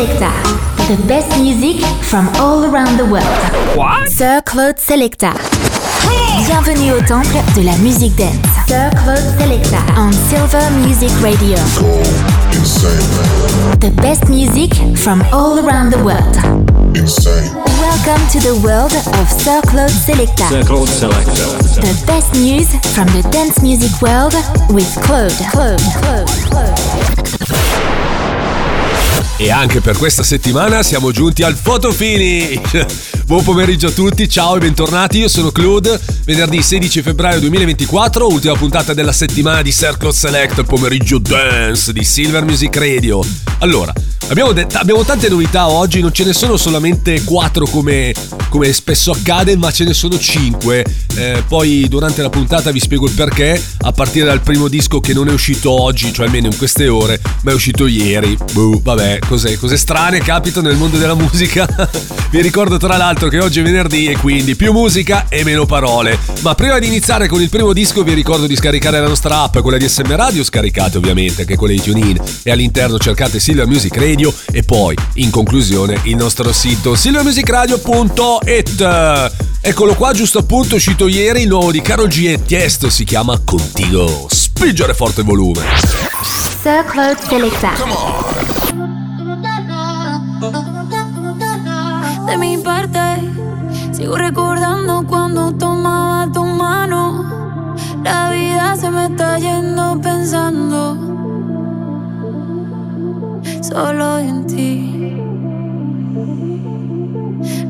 Selecta. The best music from all around the world. What? Sir Claude Selecta. Bienvenue au temple de la musique dance. Sir Claude Selecta on Silver Music Radio. The best music from all around the world. Welcome to the world of Sir Claude Selecta. Sir Claude Selecta. The best news from the dance music world with Claude. Claude. Claude. Claude. E anche per questa settimana siamo giunti al fotofinish. Buon pomeriggio a tutti, ciao e bentornati. Io sono Claude. Venerdì 16 febbraio 2024, ultima puntata della settimana di Circle Select, pomeriggio dance di Silver Music Radio. Allora, abbiamo, det- abbiamo tante novità oggi, non ce ne sono solamente 4 come, come spesso accade, ma ce ne sono 5. Eh, poi durante la puntata vi spiego il perché, a partire dal primo disco che non è uscito oggi, cioè almeno in queste ore, ma è uscito ieri. Buh, vabbè, cos'è? Cose strane capitano nel mondo della musica. vi ricordo tra l'altro che oggi è venerdì e quindi più musica e meno parole. Ma prima di iniziare con il primo disco vi ricordo di scaricare la nostra app, quella di SM Radio, scaricate ovviamente anche quella di TuneIn e all'interno cercate Silver Music Radio e poi in conclusione il nostro sito silvermusicradio.it. Eccolo qua, giusto appunto, uscito ieri il nuovo di Carol G e Tiesto, si chiama Contigo. Spingere forte il volume. Sir Claude Selecta. De mi parte, sigo recordando cuando tomaba tu mano. La vida se me está yendo pensando solo en ti.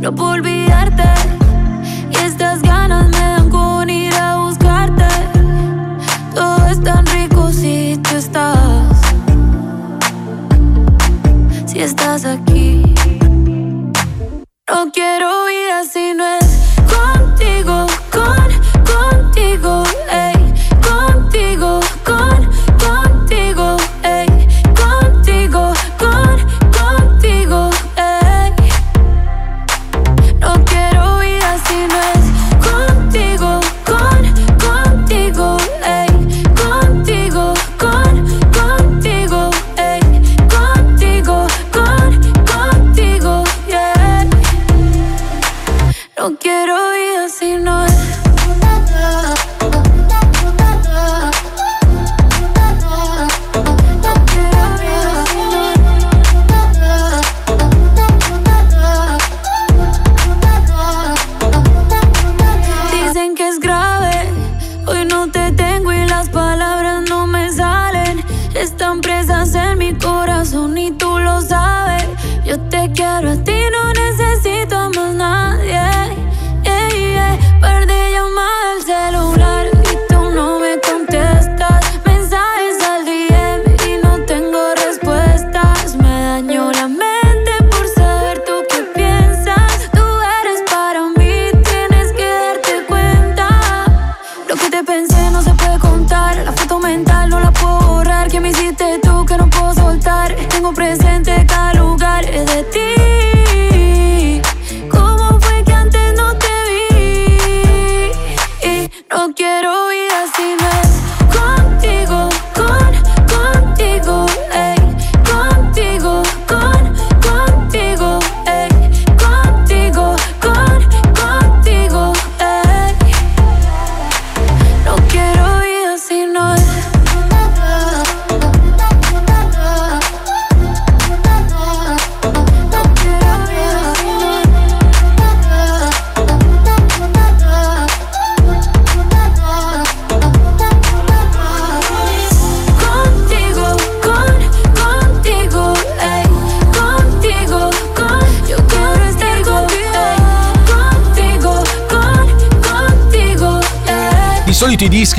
No puedo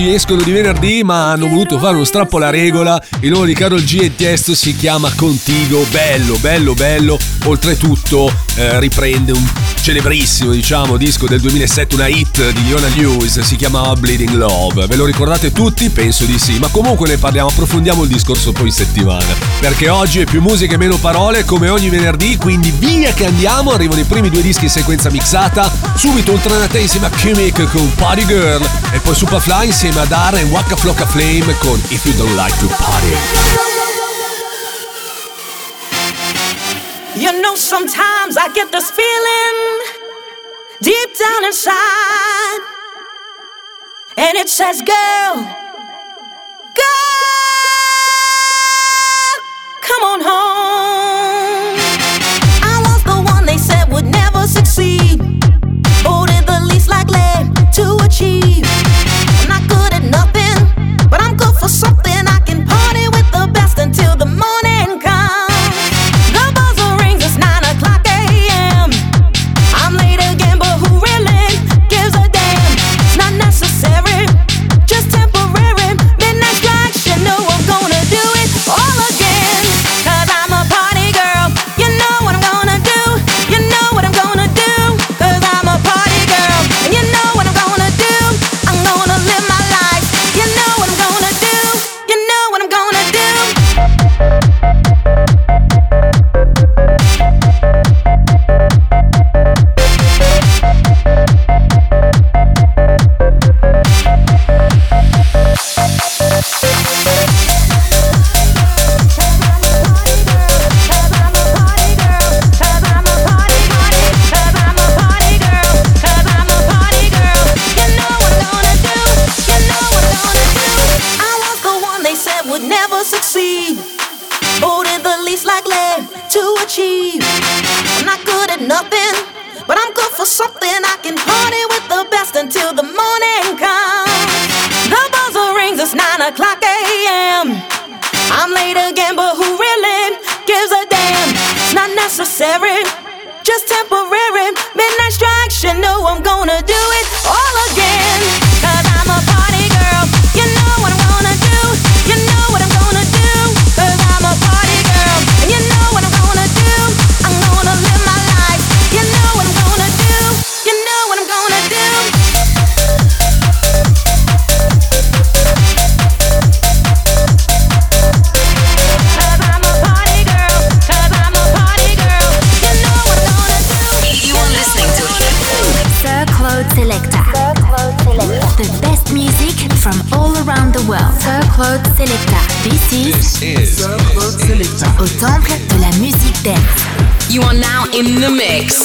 solito i dischi escono di venerdì, ma hanno voluto fare uno strappo alla regola. Il nuovo di Carol G e Tiesto si chiama Contigo. Bello, bello, bello. Oltretutto eh, riprende un celebrissimo, diciamo, disco del 2007, una hit di Leona Lewis. Si chiamava Bleeding Love. Ve lo ricordate tutti? Penso di sì. Ma comunque ne parliamo, approfondiamo il discorso poi in settimana. Perché oggi è più musica e meno parole, come ogni venerdì. Quindi via che andiamo. Arrivano i primi due dischi in sequenza mixata. Subito Ultranate insieme a Kimik con Party Girl. E poi Superfly insieme a Dara e Waka Flocka Flame con If You Don't Like to Party. You know, sometimes I get this feeling deep down inside, and it says, Girl, girl, come on home. I was the one they said would never succeed, or did the least likely to achieve. I'm not good at nothing, but I'm good for something. o'clock a.m. I'm late again, but who really gives a damn? It's not necessary, just temporary. Midnight strikes, you know I'm gonna do it. Oh. in the mix.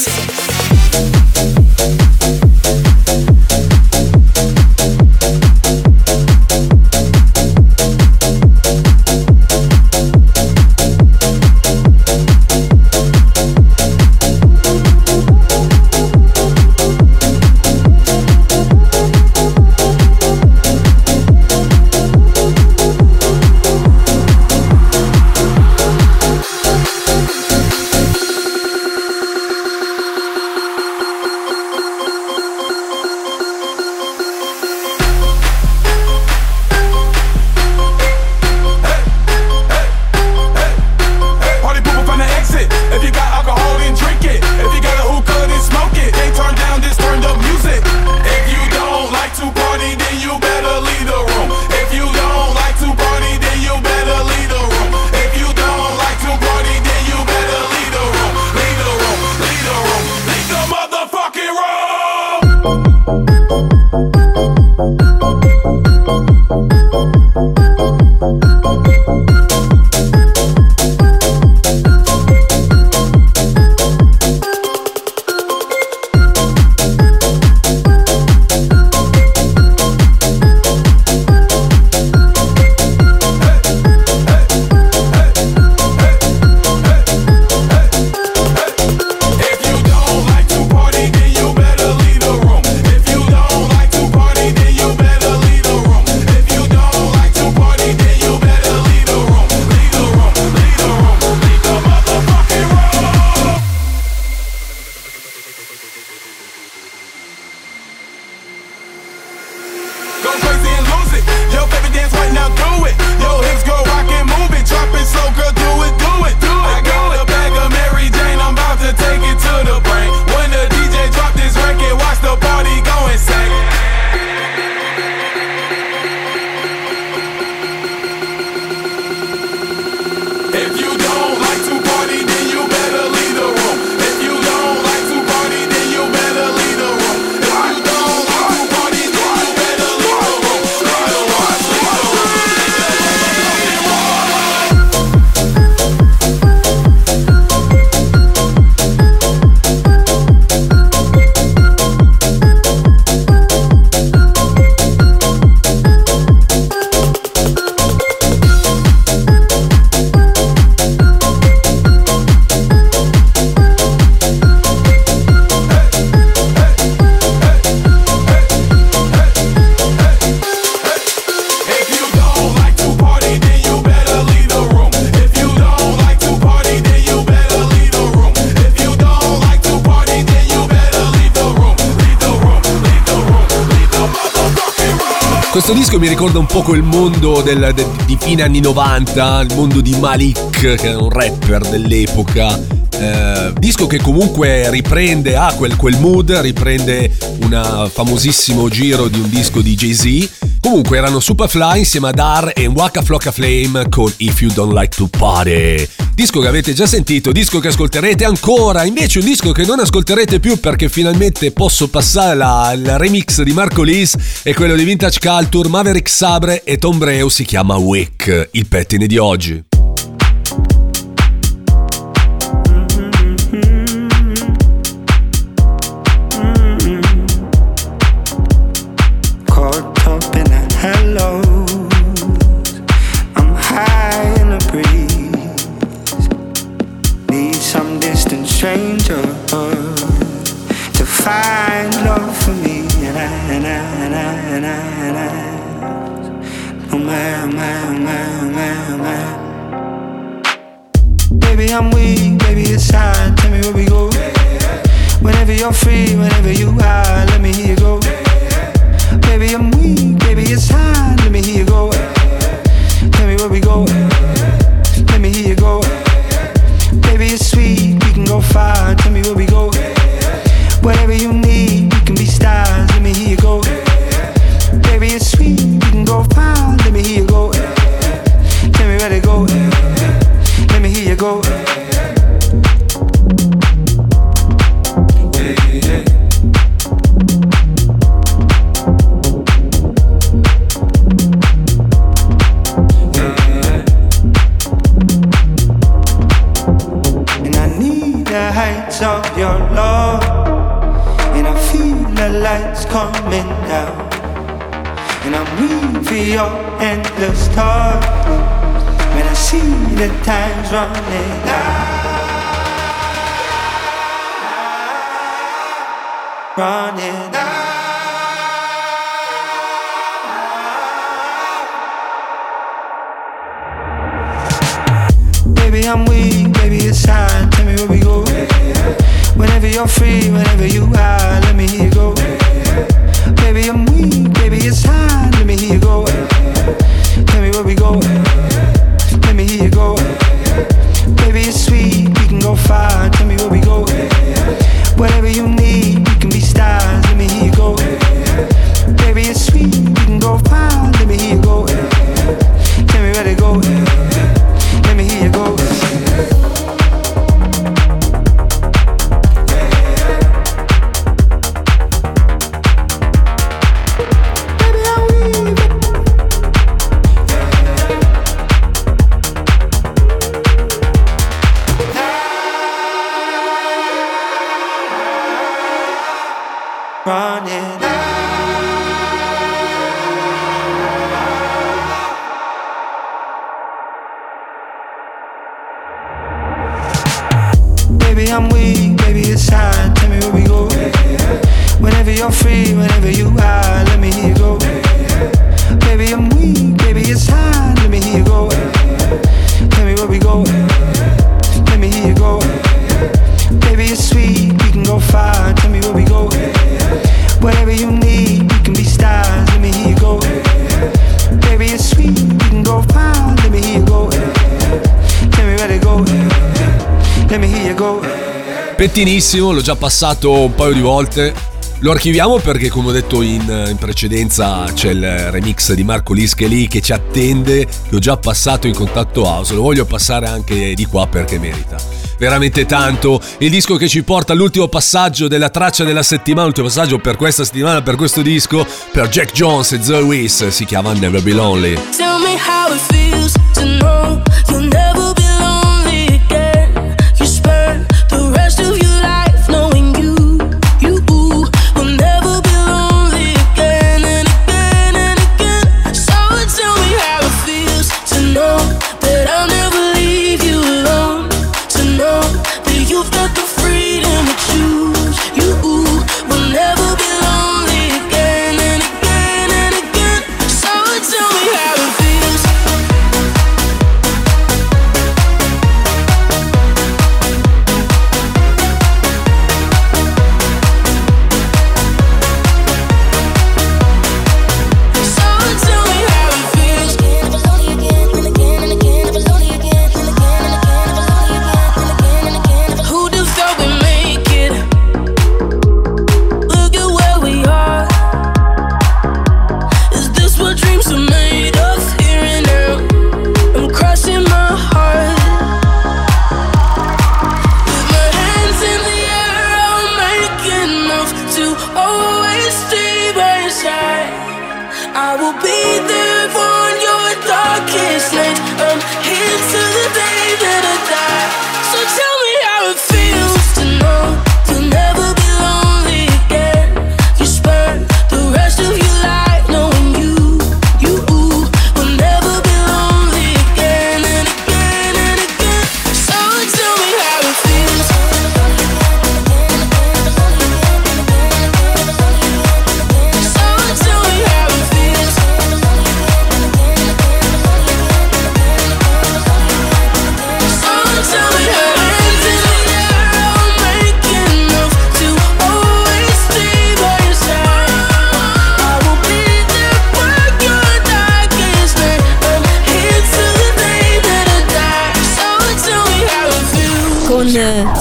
Un po' quel mondo del, de, di fine anni 90, il mondo di Malik, che è un rapper dell'epoca. Eh, disco che comunque riprende, ah, quel, quel mood, riprende un famosissimo giro di un disco di Jay-Z. Comunque erano Superfly insieme a Dar e Waka Flocka Flame con If You Don't Like to Party. Disco che avete già sentito, disco che ascolterete ancora, invece un disco che non ascolterete più perché finalmente posso passare la, il remix di Marco Lis e quello di Vintage Culture, Maverick Sabre e Tom Breu si chiama Wick, il pettine di oggi. Pettinissimo, l'ho già passato un paio di volte. Lo archiviamo perché, come ho detto in, in precedenza, c'è il remix di Marco Lischeli che ci attende, che ho già passato in contatto house. Lo voglio passare anche di qua perché merita veramente tanto. Il disco che ci porta all'ultimo passaggio della traccia della settimana, l'ultimo passaggio per questa settimana, per questo disco, per Jack Jones e Zoe Wiss, si chiama Never Be Lonely. Tell me how it feels to know you'll never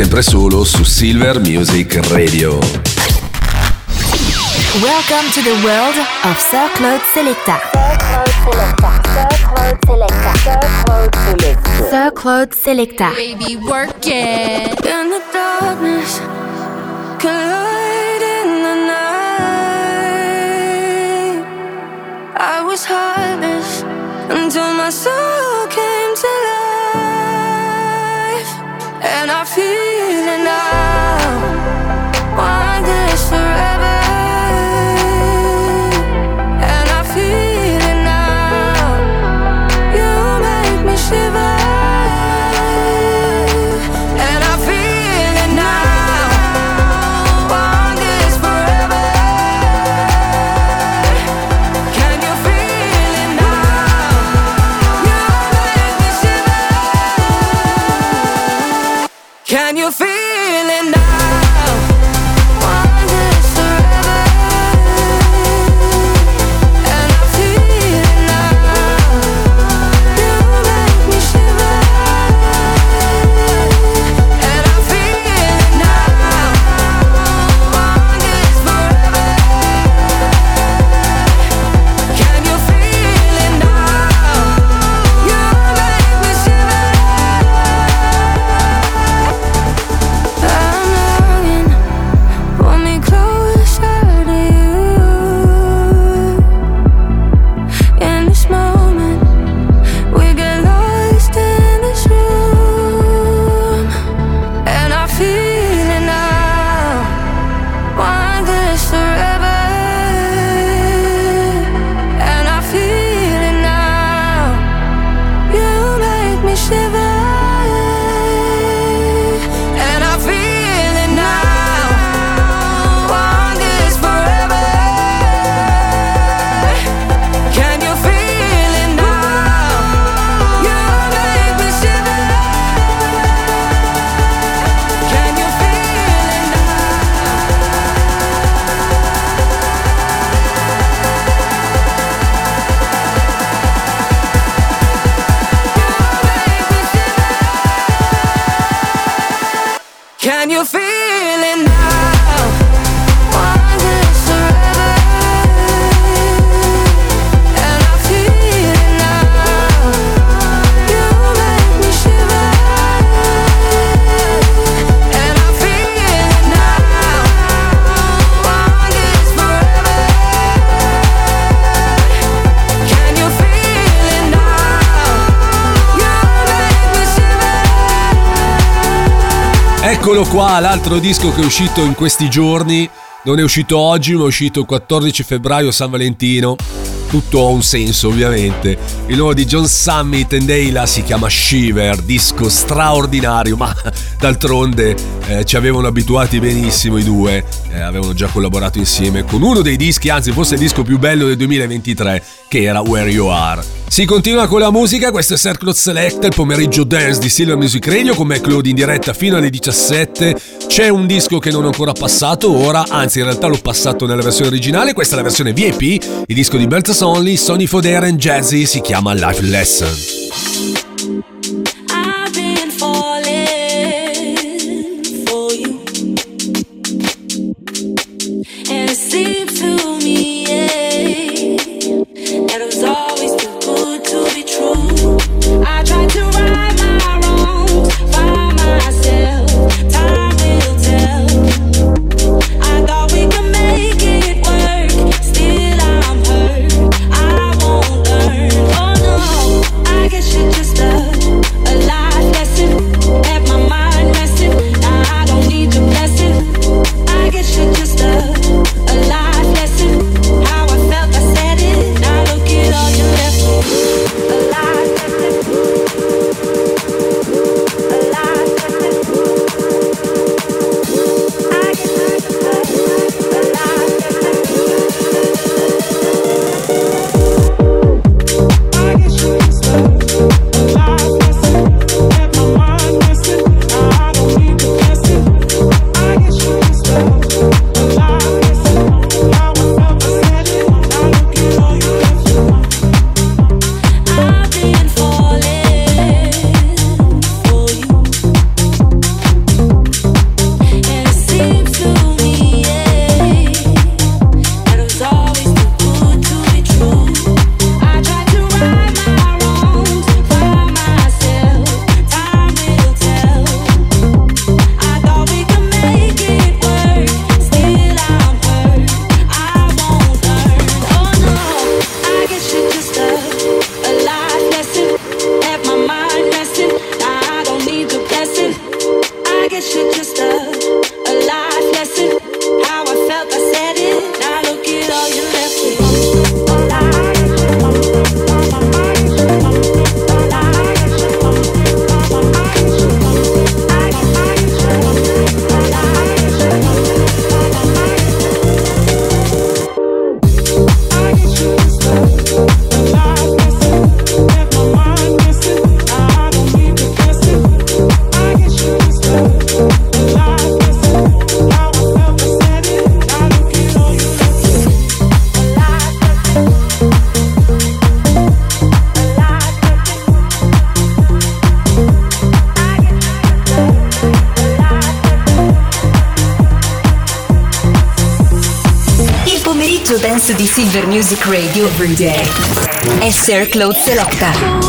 Sempre solo su Silver Music Radio. Welcome to the world of Sir Claude Selecta. Sir Claude Selecta. Baby, work it. In the darkness, collide in the night. I was heartless until my soul came And I feel it Eccolo qua, l'altro disco che è uscito in questi giorni. Non è uscito oggi, ma è uscito il 14 febbraio San Valentino. Tutto ha un senso, ovviamente. Il nuovo di John Summit e Dayla si chiama Shiver, disco straordinario, ma d'altronde eh, ci avevano abituati benissimo i due. Eh, avevano già collaborato insieme con uno dei dischi, anzi, forse il disco più bello del 2023, che era Where You Are. Si continua con la musica, questo è Circle Select, il pomeriggio dance di Silver Music Radio con me Claude in diretta fino alle 17. C'è un disco che non ho ancora passato ora, anzi in realtà l'ho passato nella versione originale, questa è la versione VIP, il disco di Beltas Only, Sony Fodera and Jazzy, si chiama Life Lesson. Every Day è Sir Claude Selecta.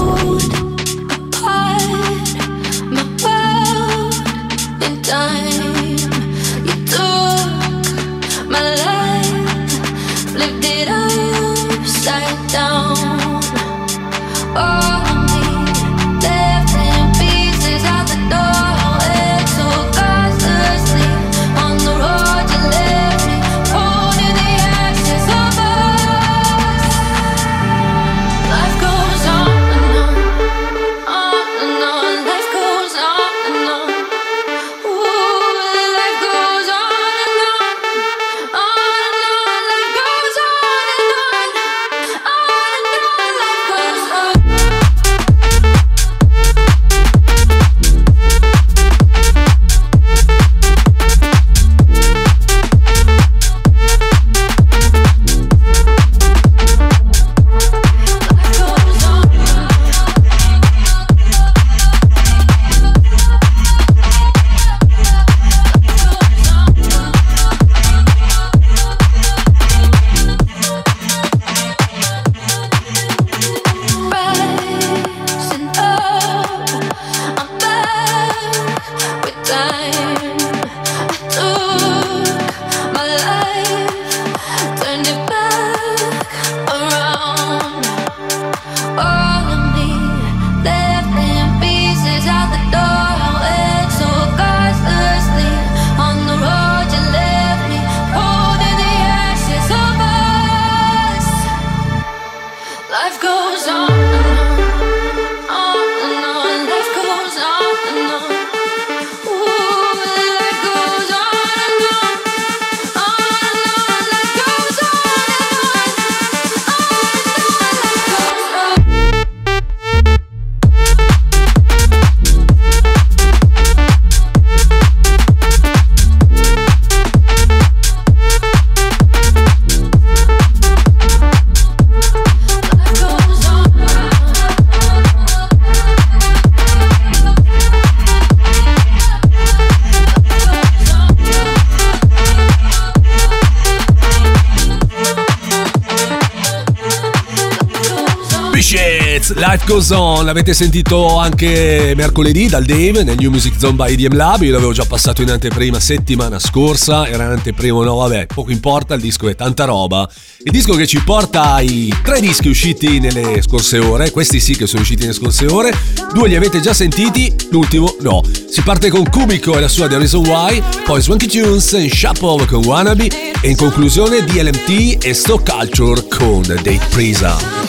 Life Goes On, l'avete sentito anche mercoledì dal Dave nel New Music Zone by EDM Lab, io l'avevo già passato in anteprima settimana scorsa, era in anteprima, no vabbè, poco importa, il disco è tanta roba. Il disco che ci porta ai tre dischi usciti nelle scorse ore, questi sì che sono usciti nelle scorse ore, due li avete già sentiti, l'ultimo no. Si parte con Kubico e la sua The Reason Why, poi Swanky Tunes e Shapov con Wannabe e in conclusione DLMT e Stock Culture con Date Prisa.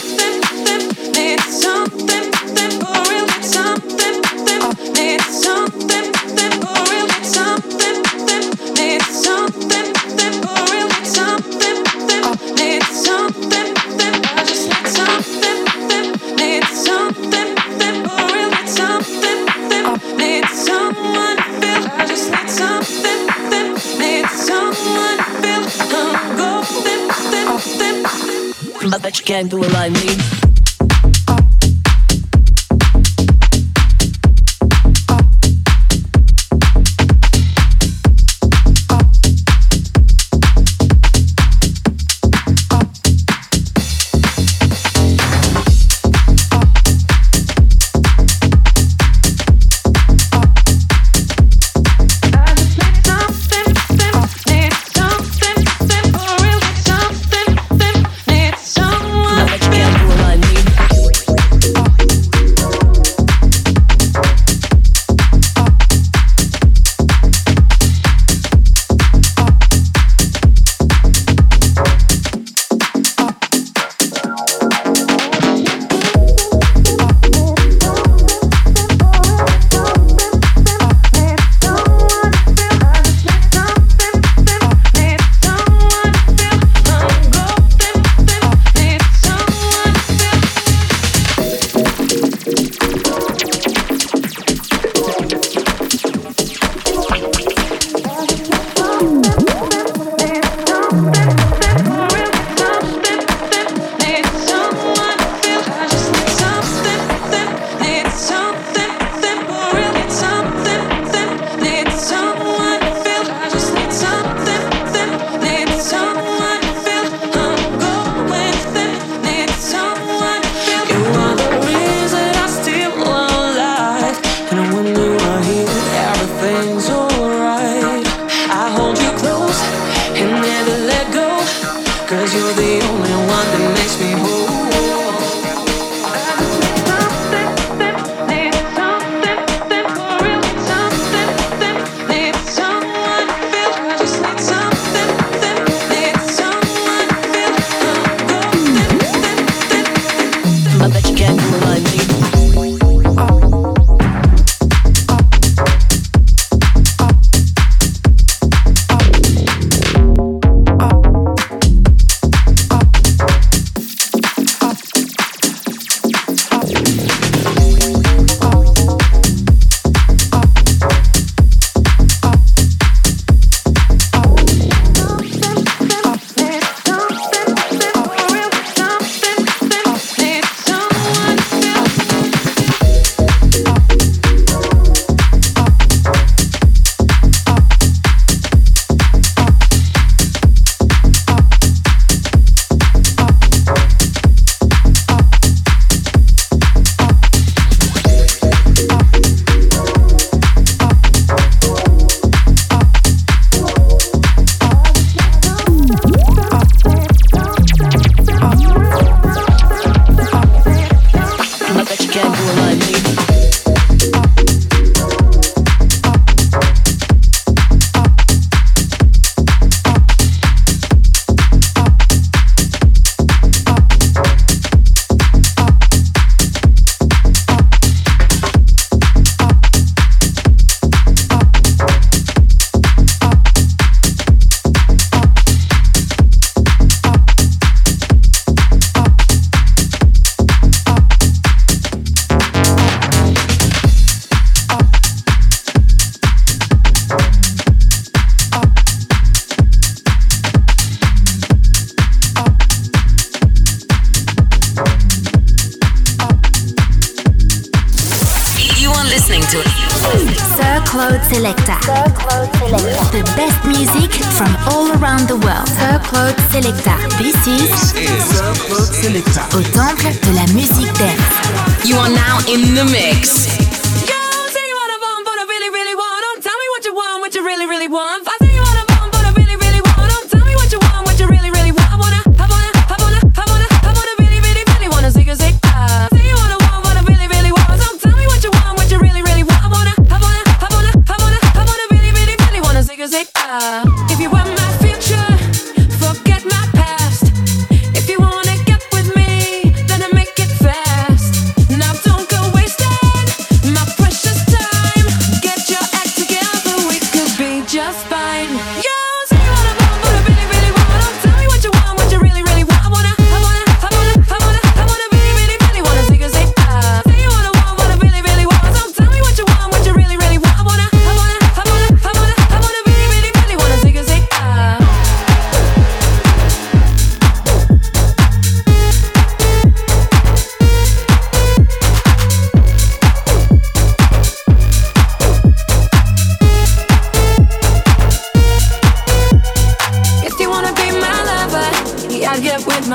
Can't do it like me.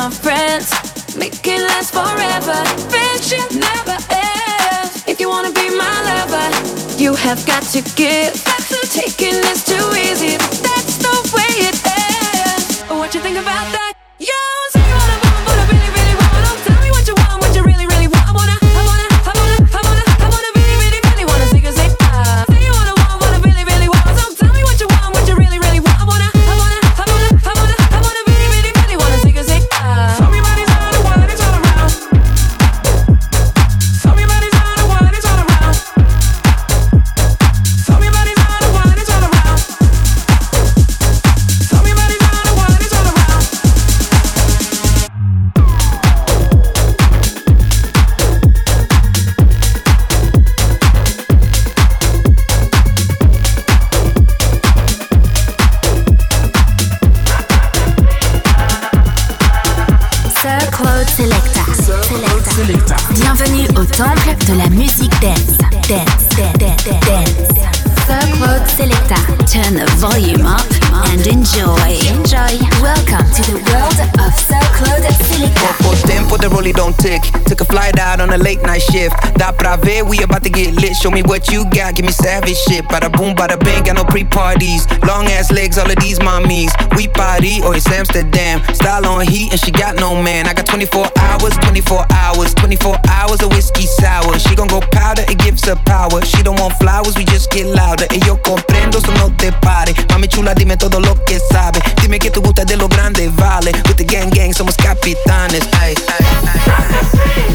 on friends. Make it last forever. Friendship never ends. If you wanna be my lover, you have got to give. Taking is too easy, that's the way it ends. What you think about that? you really don't tick. Took a flight out on a late night shift. Da prave, we about to get lit. Show me what you got, give me savage shit. Bada boom, bada bang, got no pre parties. Long ass legs, all of these mommies. We party, or it's Amsterdam. Style on heat, and she got no man. I got 24 hours, 24 hours, 24 hours of whiskey sour. She gon' go the power. She don't want flowers, we just get louder. E io comprendo, se non te pare. Mami chula, dime todo lo che sabe. Dime che tu gusta de lo grande, vale. With the gang gang, somos capitanes. Ay, ay, ay.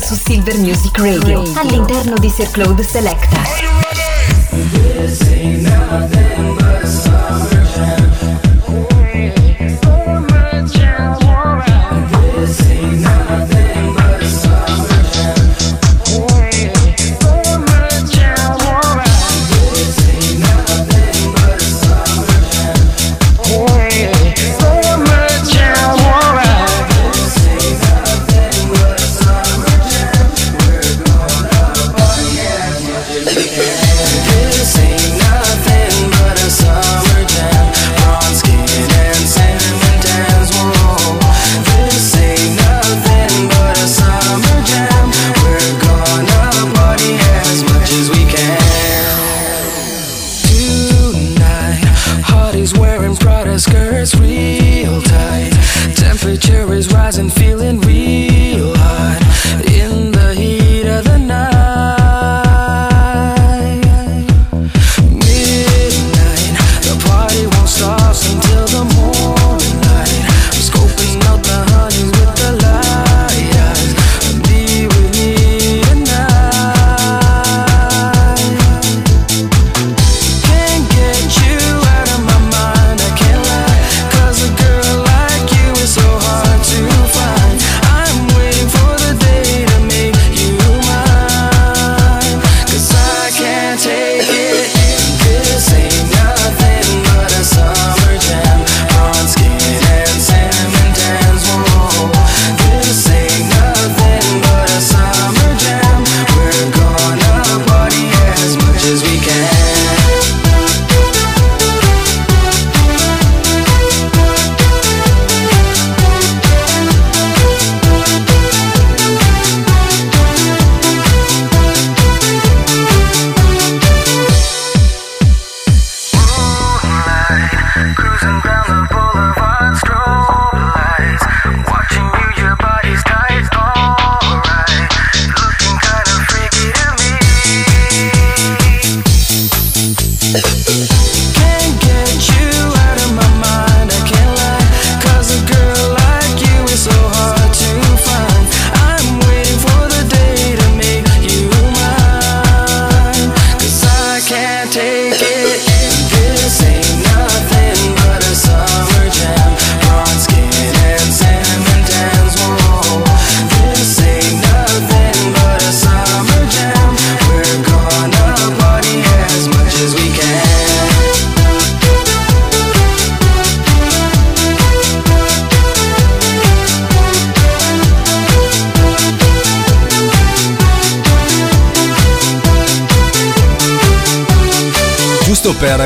Su Silver Music Radio, all'interno di Sir Claude Selecta.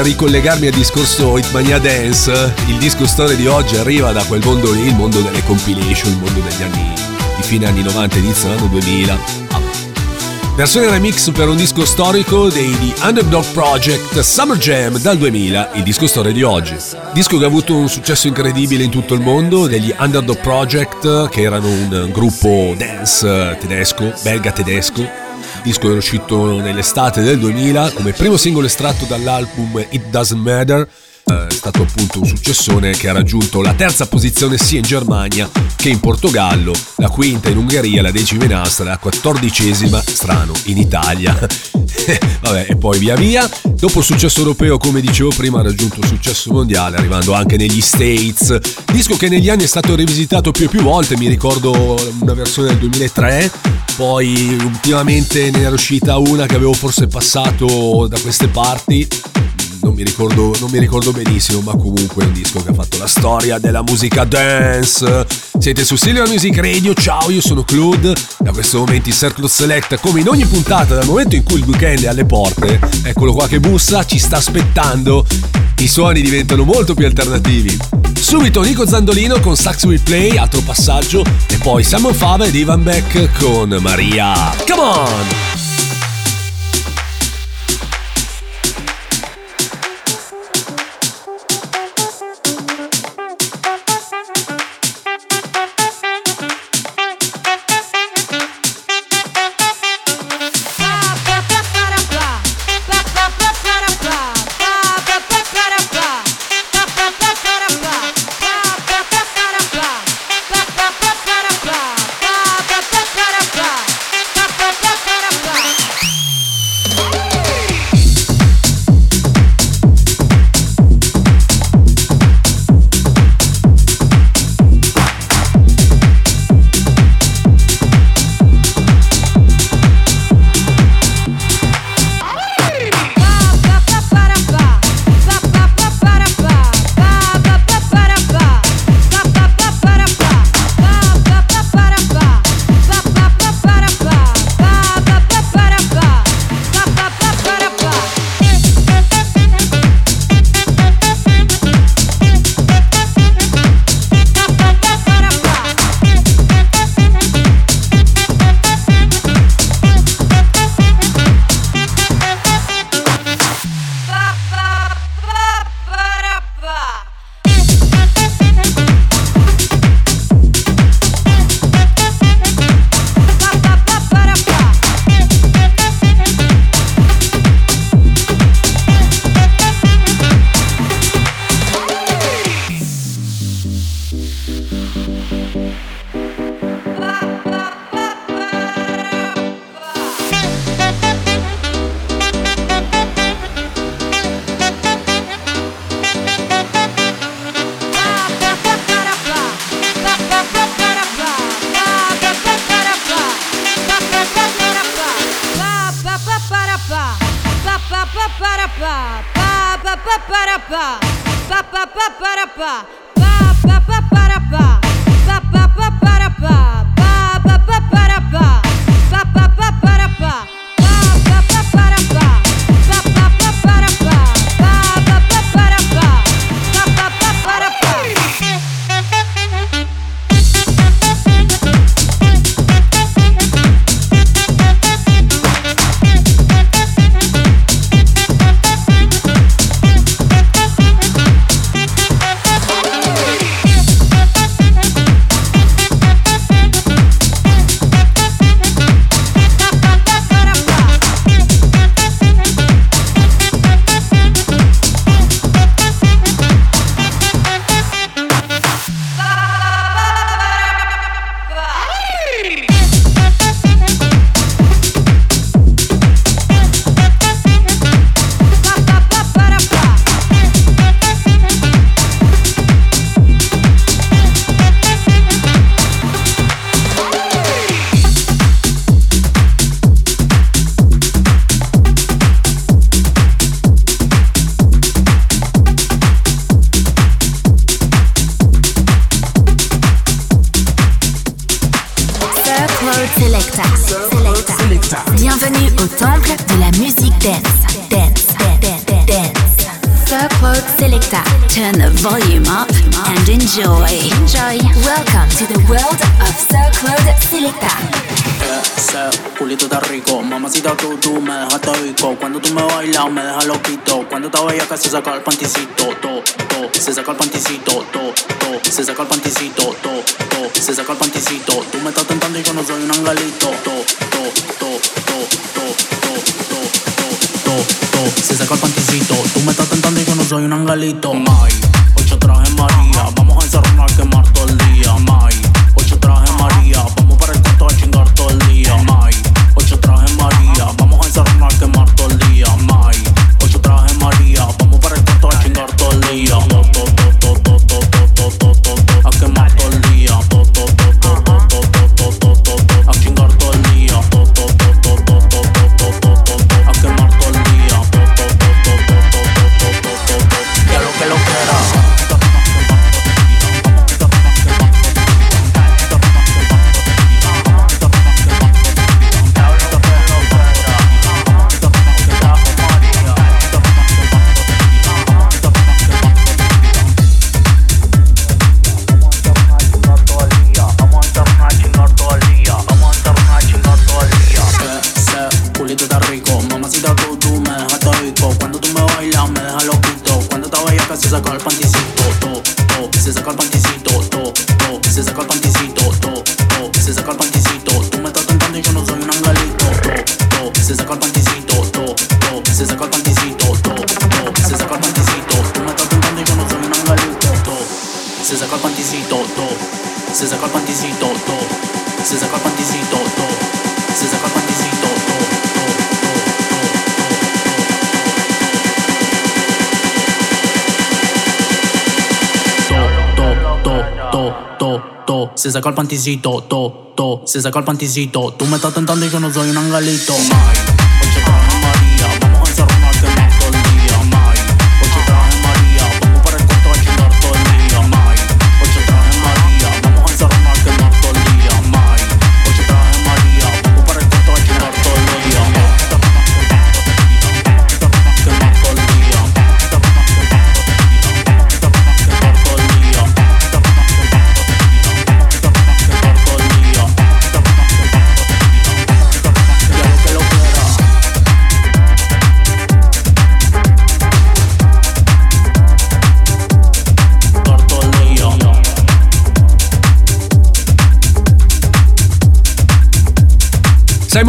Ricollegarmi al discorso Hitmania Dance, il disco storia di oggi arriva da quel mondo lì, il mondo delle compilation, il mondo degli anni di fine anni 90, inizio anno 2000. Versione remix per un disco storico dei The Underdog Project Summer Jam dal 2000, il disco storia di oggi. Disco che ha avuto un successo incredibile in tutto il mondo, degli Underdog Project, che erano un gruppo dance tedesco, belga tedesco, disco è uscito nell'estate del 2000 come primo singolo estratto dall'album It Doesn't Matter. Stato appunto un successone che ha raggiunto la terza posizione sia in Germania che in Portogallo, la quinta in Ungheria, la decima in Austria, la quattordicesima, strano, in Italia. Vabbè, e poi via via. Dopo il successo europeo, come dicevo prima, ha raggiunto il successo mondiale, arrivando anche negli States. Disco che negli anni è stato rivisitato più e più volte, mi ricordo una versione del 2003 poi ultimamente ne era uscita una che avevo forse passato da queste parti non mi, ricordo, non mi ricordo benissimo, ma comunque è un disco che ha fatto la storia della musica dance. Siete su Silver Music Radio, ciao, io sono Claude. Da questo momento in Circle Select, come in ogni puntata, dal momento in cui il weekend è alle porte, eccolo qua che bussa, ci sta aspettando. I suoni diventano molto più alternativi. Subito Nico Zandolino con Sax Will Play, altro passaggio, e poi Simon Fava ed Ivan Beck con Maria. Come on! com essa sacola panticito, to, to, se saca el panticito. Tú me estás tentando y yo no soy un angelito.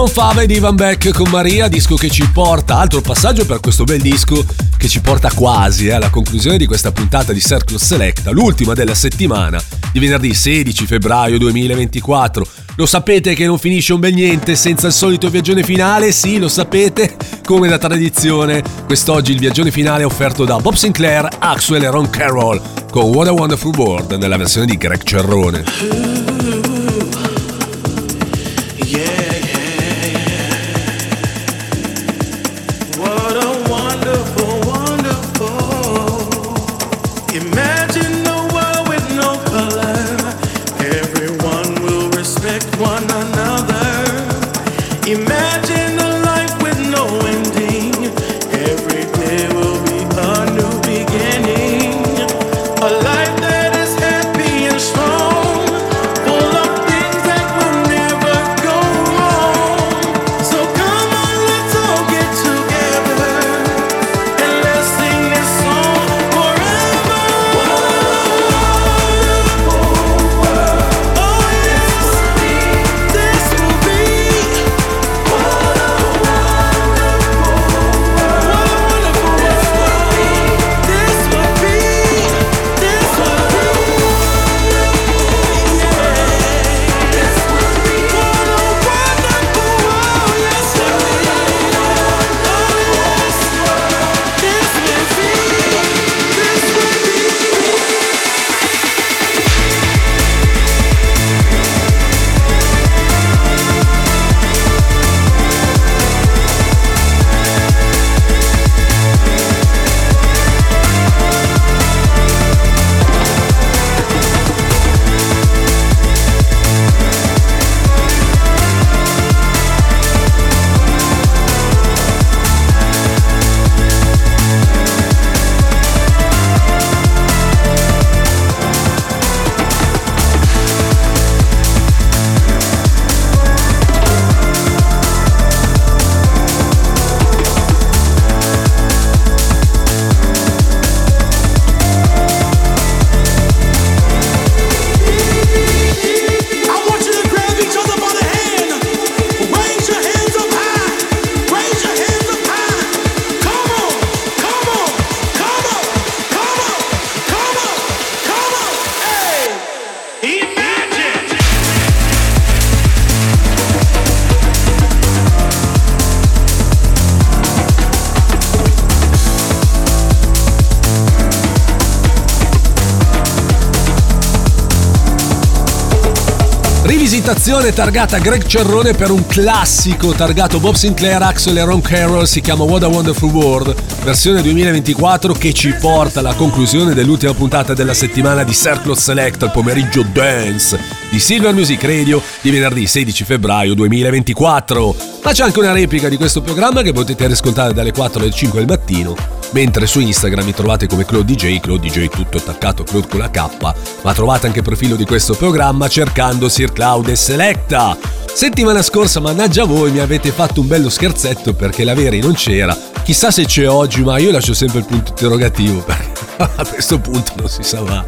Simon Fava ed Ivan Beck con Maria, disco che ci porta, altro passaggio per questo bel disco che ci porta quasi eh, alla conclusione di questa puntata di Circle Selecta, l'ultima della settimana di venerdì 16 febbraio 2024. Lo sapete che non finisce un bel niente senza il solito viaggione finale? Sì, lo sapete, come da tradizione. Quest'oggi il viaggione finale è offerto da Bob Sinclair, Axwell e Ron Carroll con What a Wonderful World nella versione di Greg Cerrone. Rivisitazione targata Greg Cerrone per un classico targato Bob Sinclair, Axel e Ron Carroll, si chiama What a Wonderful World, versione 2024 che ci porta alla conclusione dell'ultima puntata della settimana di Circle Select al pomeriggio dance di Silver Music Radio di venerdì 16 febbraio 2024. Ma c'è anche una replica di questo programma che potete riscoltare dalle 4 alle 5 del mattino mentre su Instagram mi trovate come Claude DJ, Claude DJ tutto attaccato, Claude con la K, ma trovate anche il profilo di questo programma cercando Sir Cloud e Selecta. Settimana scorsa, mannaggia voi, mi avete fatto un bello scherzetto perché la Veri non c'era. Chissà se c'è oggi, ma io lascio sempre il punto interrogativo perché a questo punto non si sa mai.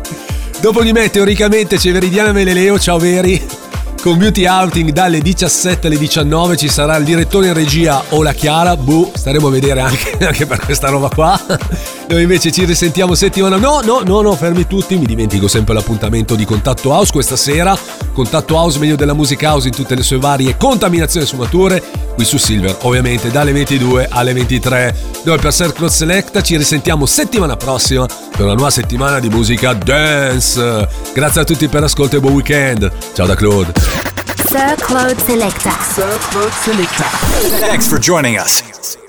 Dopo di me, teoricamente, c'è Veridiana Meleleo, ciao Veri con Beauty Outing dalle 17 alle 19 ci sarà il direttore in regia o Chiara, buh, staremo a vedere anche, anche per questa roba qua. Noi invece ci risentiamo settimana. No, no, no, no, fermi tutti, mi dimentico sempre l'appuntamento di Contatto House questa sera. Contatto House, meglio della musica house in tutte le sue varie contaminazioni sfumature, qui su Silver, ovviamente dalle 22 alle 23. Noi per Circle Selecta ci risentiamo settimana prossima per una nuova settimana di musica dance. Grazie a tutti per l'ascolto e buon weekend. Ciao da Claude. Sir Claude Selecta. Sir Claude Selecta. Thanks for joining us.